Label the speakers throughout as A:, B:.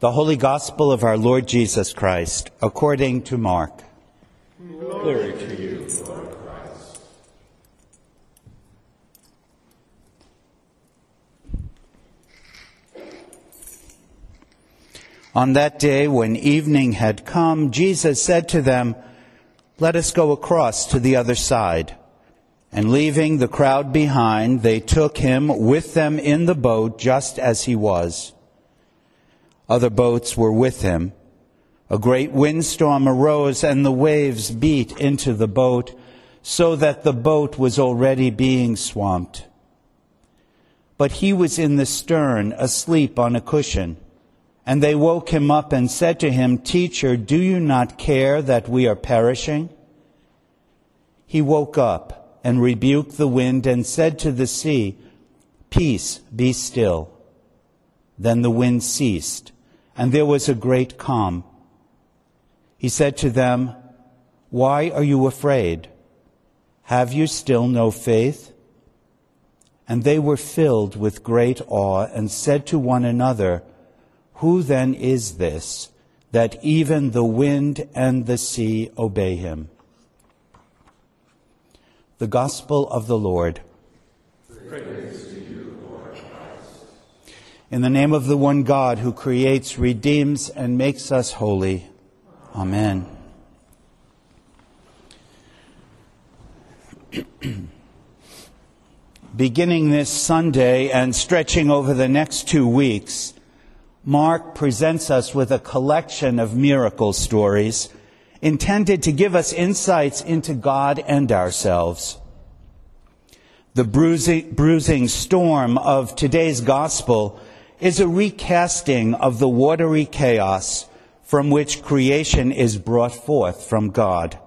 A: The Holy Gospel of our Lord Jesus Christ, according to Mark.
B: Glory to you, Lord Christ.
A: On that day, when evening had come, Jesus said to them, Let us go across to the other side. And leaving the crowd behind, they took him with them in the boat just as he was. Other boats were with him. A great windstorm arose and the waves beat into the boat so that the boat was already being swamped. But he was in the stern, asleep on a cushion. And they woke him up and said to him, Teacher, do you not care that we are perishing? He woke up and rebuked the wind and said to the sea, Peace, be still. Then the wind ceased, and there was a great calm. He said to them, Why are you afraid? Have you still no faith? And they were filled with great awe and said to one another, Who then is this that even the wind and the sea obey him? The Gospel of the Lord. In the name of the one God who creates, redeems, and makes us holy. Amen. Beginning this Sunday and stretching over the next two weeks, Mark presents us with a collection of miracle stories intended to give us insights into God and ourselves. The bruising, bruising storm of today's gospel is a recasting of the watery chaos from which creation is brought forth from God.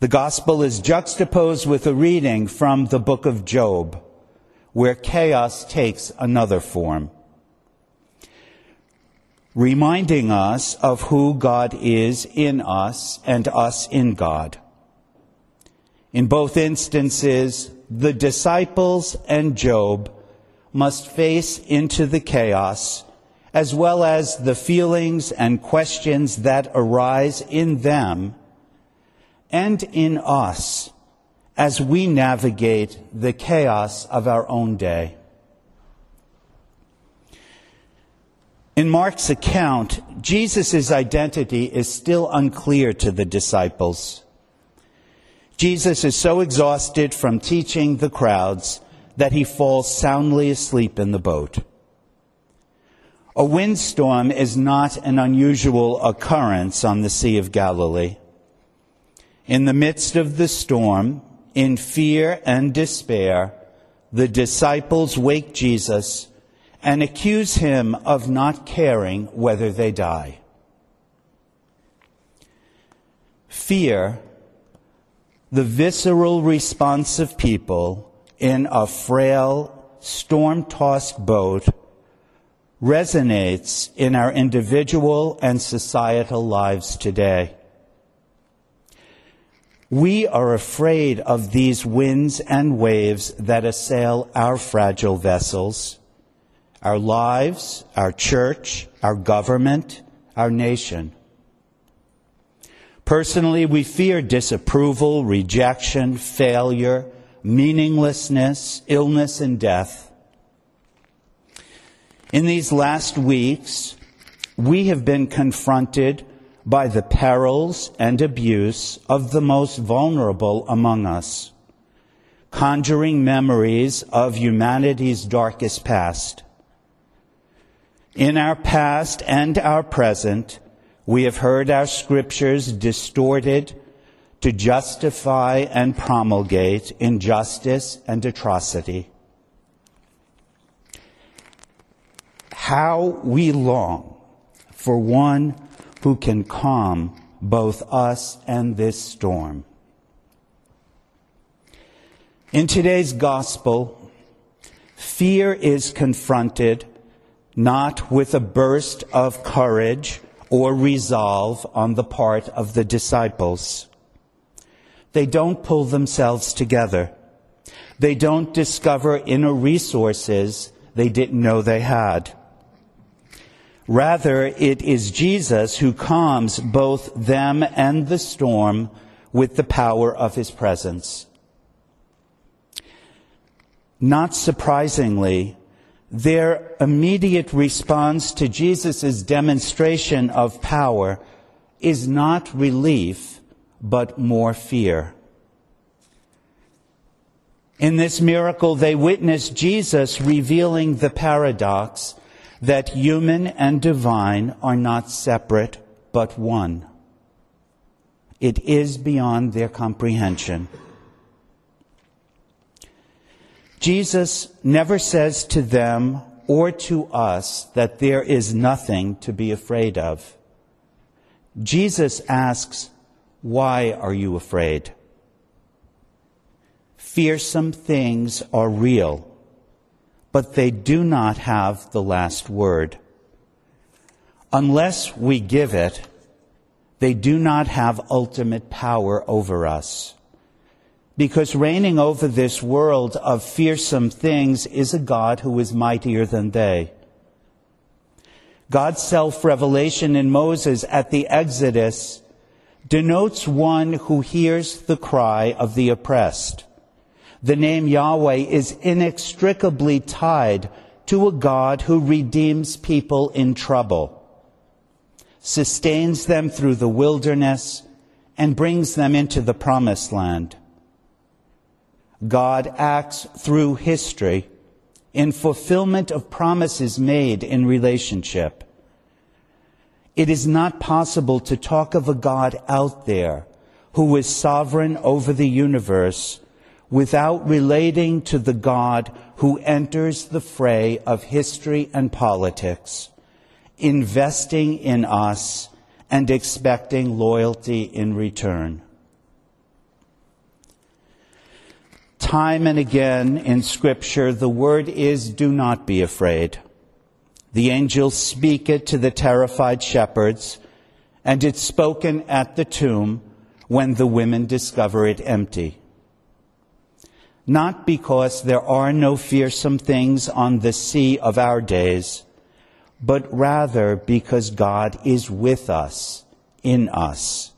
A: The gospel is juxtaposed with a reading from the book of Job, where chaos takes another form, reminding us of who God is in us and us in God. In both instances, the disciples and Job must face into the chaos as well as the feelings and questions that arise in them and in us as we navigate the chaos of our own day. In Mark's account, Jesus' identity is still unclear to the disciples. Jesus is so exhausted from teaching the crowds that he falls soundly asleep in the boat. A windstorm is not an unusual occurrence on the Sea of Galilee. In the midst of the storm, in fear and despair, the disciples wake Jesus and accuse him of not caring whether they die. Fear, the visceral response of people in a frail, storm tossed boat resonates in our individual and societal lives today. We are afraid of these winds and waves that assail our fragile vessels, our lives, our church, our government, our nation. Personally, we fear disapproval, rejection, failure, meaninglessness, illness, and death. In these last weeks, we have been confronted by the perils and abuse of the most vulnerable among us, conjuring memories of humanity's darkest past. In our past and our present, we have heard our scriptures distorted to justify and promulgate injustice and atrocity. how we long for one who can calm both us and this storm. In today's gospel, fear is confronted not with a burst of courage or resolve on the part of the disciples. They don't pull themselves together. They don't discover inner resources they didn't know they had. Rather, it is Jesus who calms both them and the storm with the power of his presence. Not surprisingly, their immediate response to Jesus' demonstration of power is not relief, but more fear. In this miracle, they witness Jesus revealing the paradox that human and divine are not separate, but one. It is beyond their comprehension. Jesus never says to them or to us that there is nothing to be afraid of. Jesus asks, Why are you afraid? Fearsome things are real, but they do not have the last word. Unless we give it, they do not have ultimate power over us. Because reigning over this world of fearsome things is a God who is mightier than they. God's self-revelation in Moses at the Exodus denotes one who hears the cry of the oppressed. The name Yahweh is inextricably tied to a God who redeems people in trouble, sustains them through the wilderness, and brings them into the promised land. God acts through history in fulfillment of promises made in relationship. It is not possible to talk of a God out there who is sovereign over the universe without relating to the God who enters the fray of history and politics, investing in us and expecting loyalty in return. Time and again in Scripture, the word is do not be afraid. The angels speak it to the terrified shepherds, and it's spoken at the tomb when the women discover it empty. Not because there are no fearsome things on the sea of our days, but rather because God is with us, in us.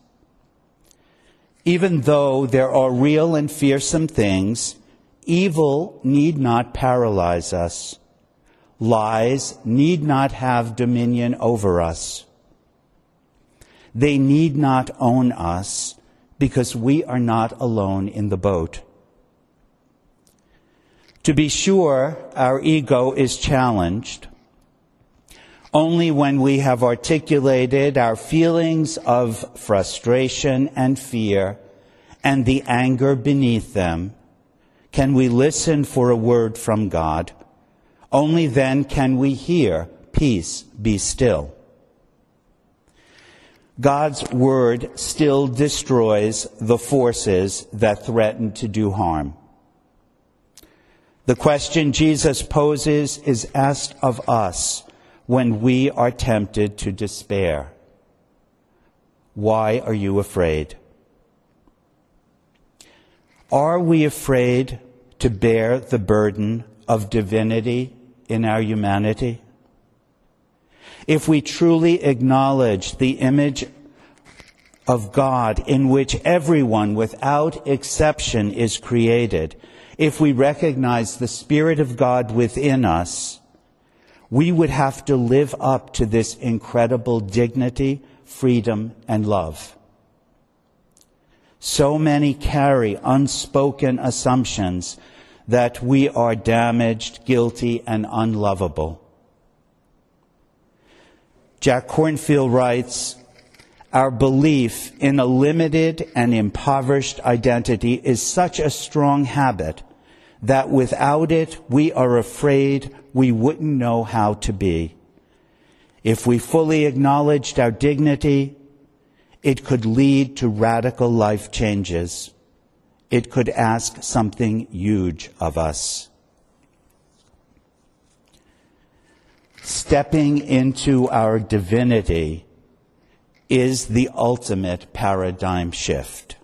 A: Even though there are real and fearsome things, evil need not paralyze us. Lies need not have dominion over us. They need not own us because we are not alone in the boat. To be sure, our ego is challenged only when we have articulated our feelings of frustration and fear and the anger beneath them can we listen for a word from God. Only then can we hear, Peace, be still. God's word still destroys the forces that threaten to do harm. The question Jesus poses is asked of us when we are tempted to despair. Why are you afraid? Are we afraid to bear the burden of divinity in our humanity? If we truly acknowledge the image of God in which everyone without exception is created, if we recognize the Spirit of God within us, we would have to live up to this incredible dignity, freedom, and love. So many carry unspoken assumptions that we are damaged, guilty, and unlovable. Jack Kornfield writes, our belief in a limited and impoverished identity is such a strong habit that without it, we are afraid we wouldn't know how to be. If we fully acknowledged our dignity, it could lead to radical life changes. It could ask something huge of us. Stepping into our divinity is the ultimate paradigm shift.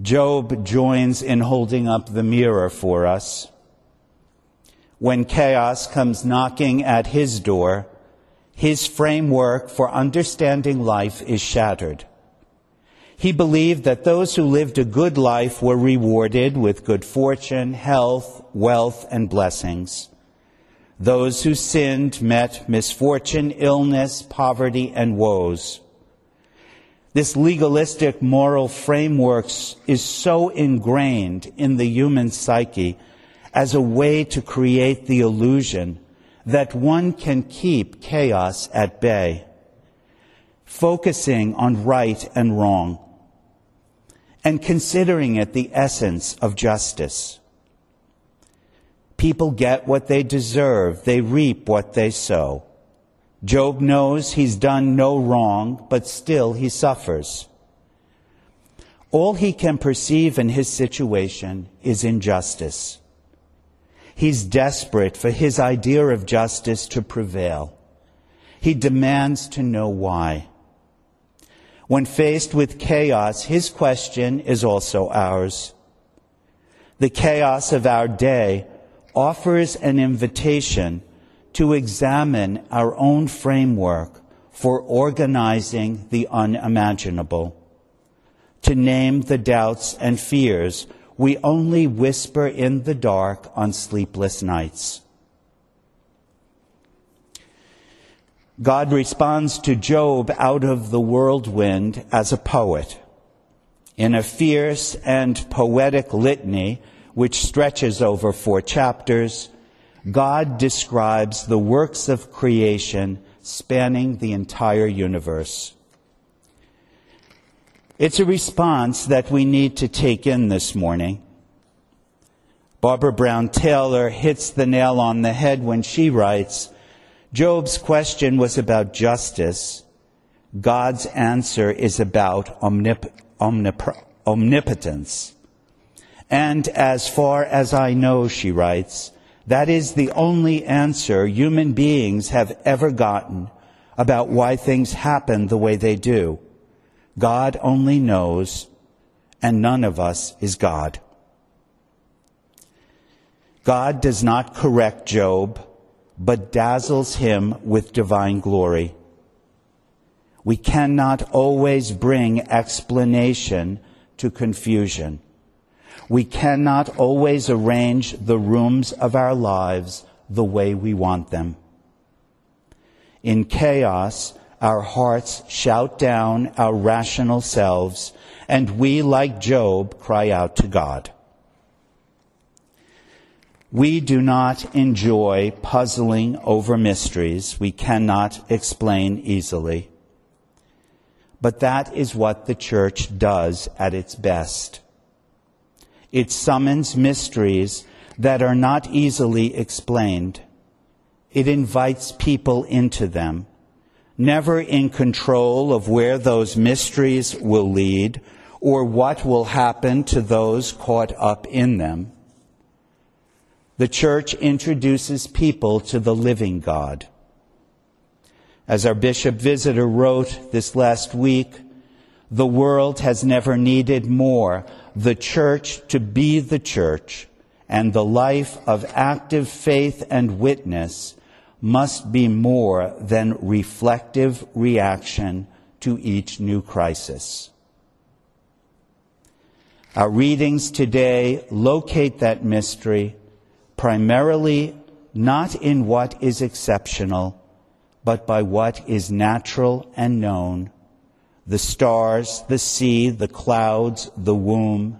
A: Job joins in holding up the mirror for us. When chaos comes knocking at his door, his framework for understanding life is shattered. He believed that those who lived a good life were rewarded with good fortune, health, wealth, and blessings. Those who sinned met misfortune, illness, poverty, and woes. This legalistic moral framework is so ingrained in the human psyche as a way to create the illusion that one can keep chaos at bay, focusing on right and wrong, and considering it the essence of justice. People get what they deserve. They reap what they sow. Job knows he's done no wrong, but still he suffers. All he can perceive in his situation is injustice. He's desperate for his idea of justice to prevail. He demands to know why. When faced with chaos, his question is also ours. The chaos of our day offers an invitation to examine our own framework for organizing the unimaginable, to name the doubts and fears we only whisper in the dark on sleepless nights. God responds to Job out of the whirlwind as a poet. In a fierce and poetic litany, which stretches over four chapters, God describes the works of creation spanning the entire universe. It's a response that we need to take in this morning. Barbara Brown Taylor hits the nail on the head when she writes, Job's question was about justice. God's answer is about omnip- omnip- omnipotence. And as far as I know, she writes, that is the only answer human beings have ever gotten about why things happen the way they do. God only knows, and none of us is God. God does not correct Job, but dazzles him with divine glory. We cannot always bring explanation to confusion. We cannot always arrange the rooms of our lives the way we want them. In chaos, our hearts shout down our rational selves, and we, like Job, cry out to God. We do not enjoy puzzling over mysteries we cannot explain easily. But that is what the church does at its best. It summons mysteries that are not easily explained. It invites people into them, never in control of where those mysteries will lead or what will happen to those caught up in them. The church introduces people to the living God. As our bishop visitor wrote this last week, the world has never needed more the church to be the church, and the life of active faith and witness must be more than reflective reaction to each new crisis. Our readings today locate that mystery primarily not in what is exceptional, but by what is natural and known the stars, the sea, the clouds, the womb.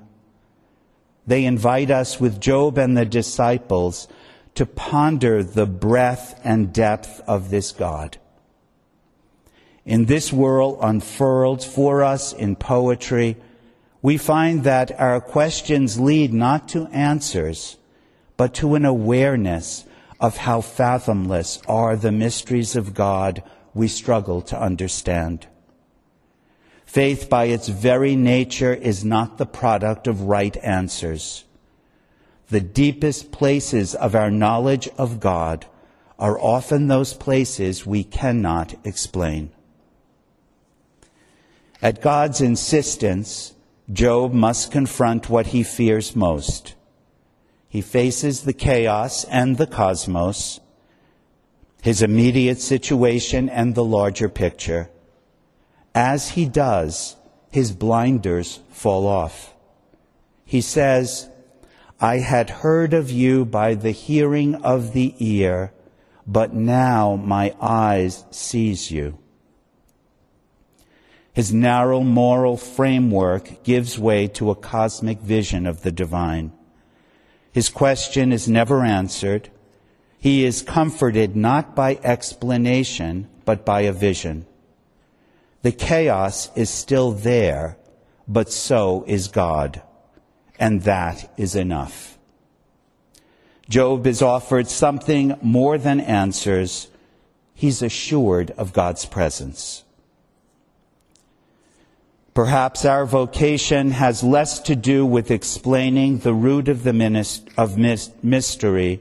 A: They invite us with Job and the disciples to ponder the breadth and depth of this God. In this world unfurled for us in poetry, we find that our questions lead not to answers, but to an awareness of how fathomless are the mysteries of God we struggle to understand. Faith, by its very nature, is not the product of right answers. The deepest places of our knowledge of God are often those places we cannot explain. At God's insistence, Job must confront what he fears most. He faces the chaos and the cosmos, his immediate situation and the larger picture. As he does, his blinders fall off. He says, I had heard of you by the hearing of the ear, but now my eyes sees you. His narrow moral framework gives way to a cosmic vision of the divine. His question is never answered. He is comforted not by explanation, but by a vision. The chaos is still there, but so is God. And that is enough. Job is offered something more than answers. He's assured of God's presence. Perhaps our vocation has less to do with explaining the root of the of mystery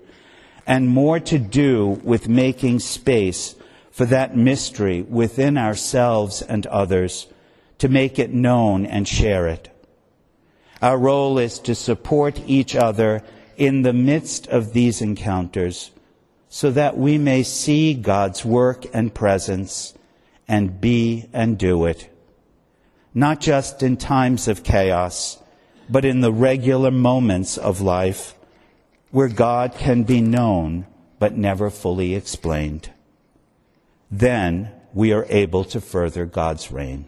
A: and more to do with making space for that mystery within ourselves and others to make it known and share it. Our role is to support each other in the midst of these encounters so that we may see God's work and presence and be and do it not just in times of chaos, but in the regular moments of life where God can be known but never fully explained. Then we are able to further God's reign.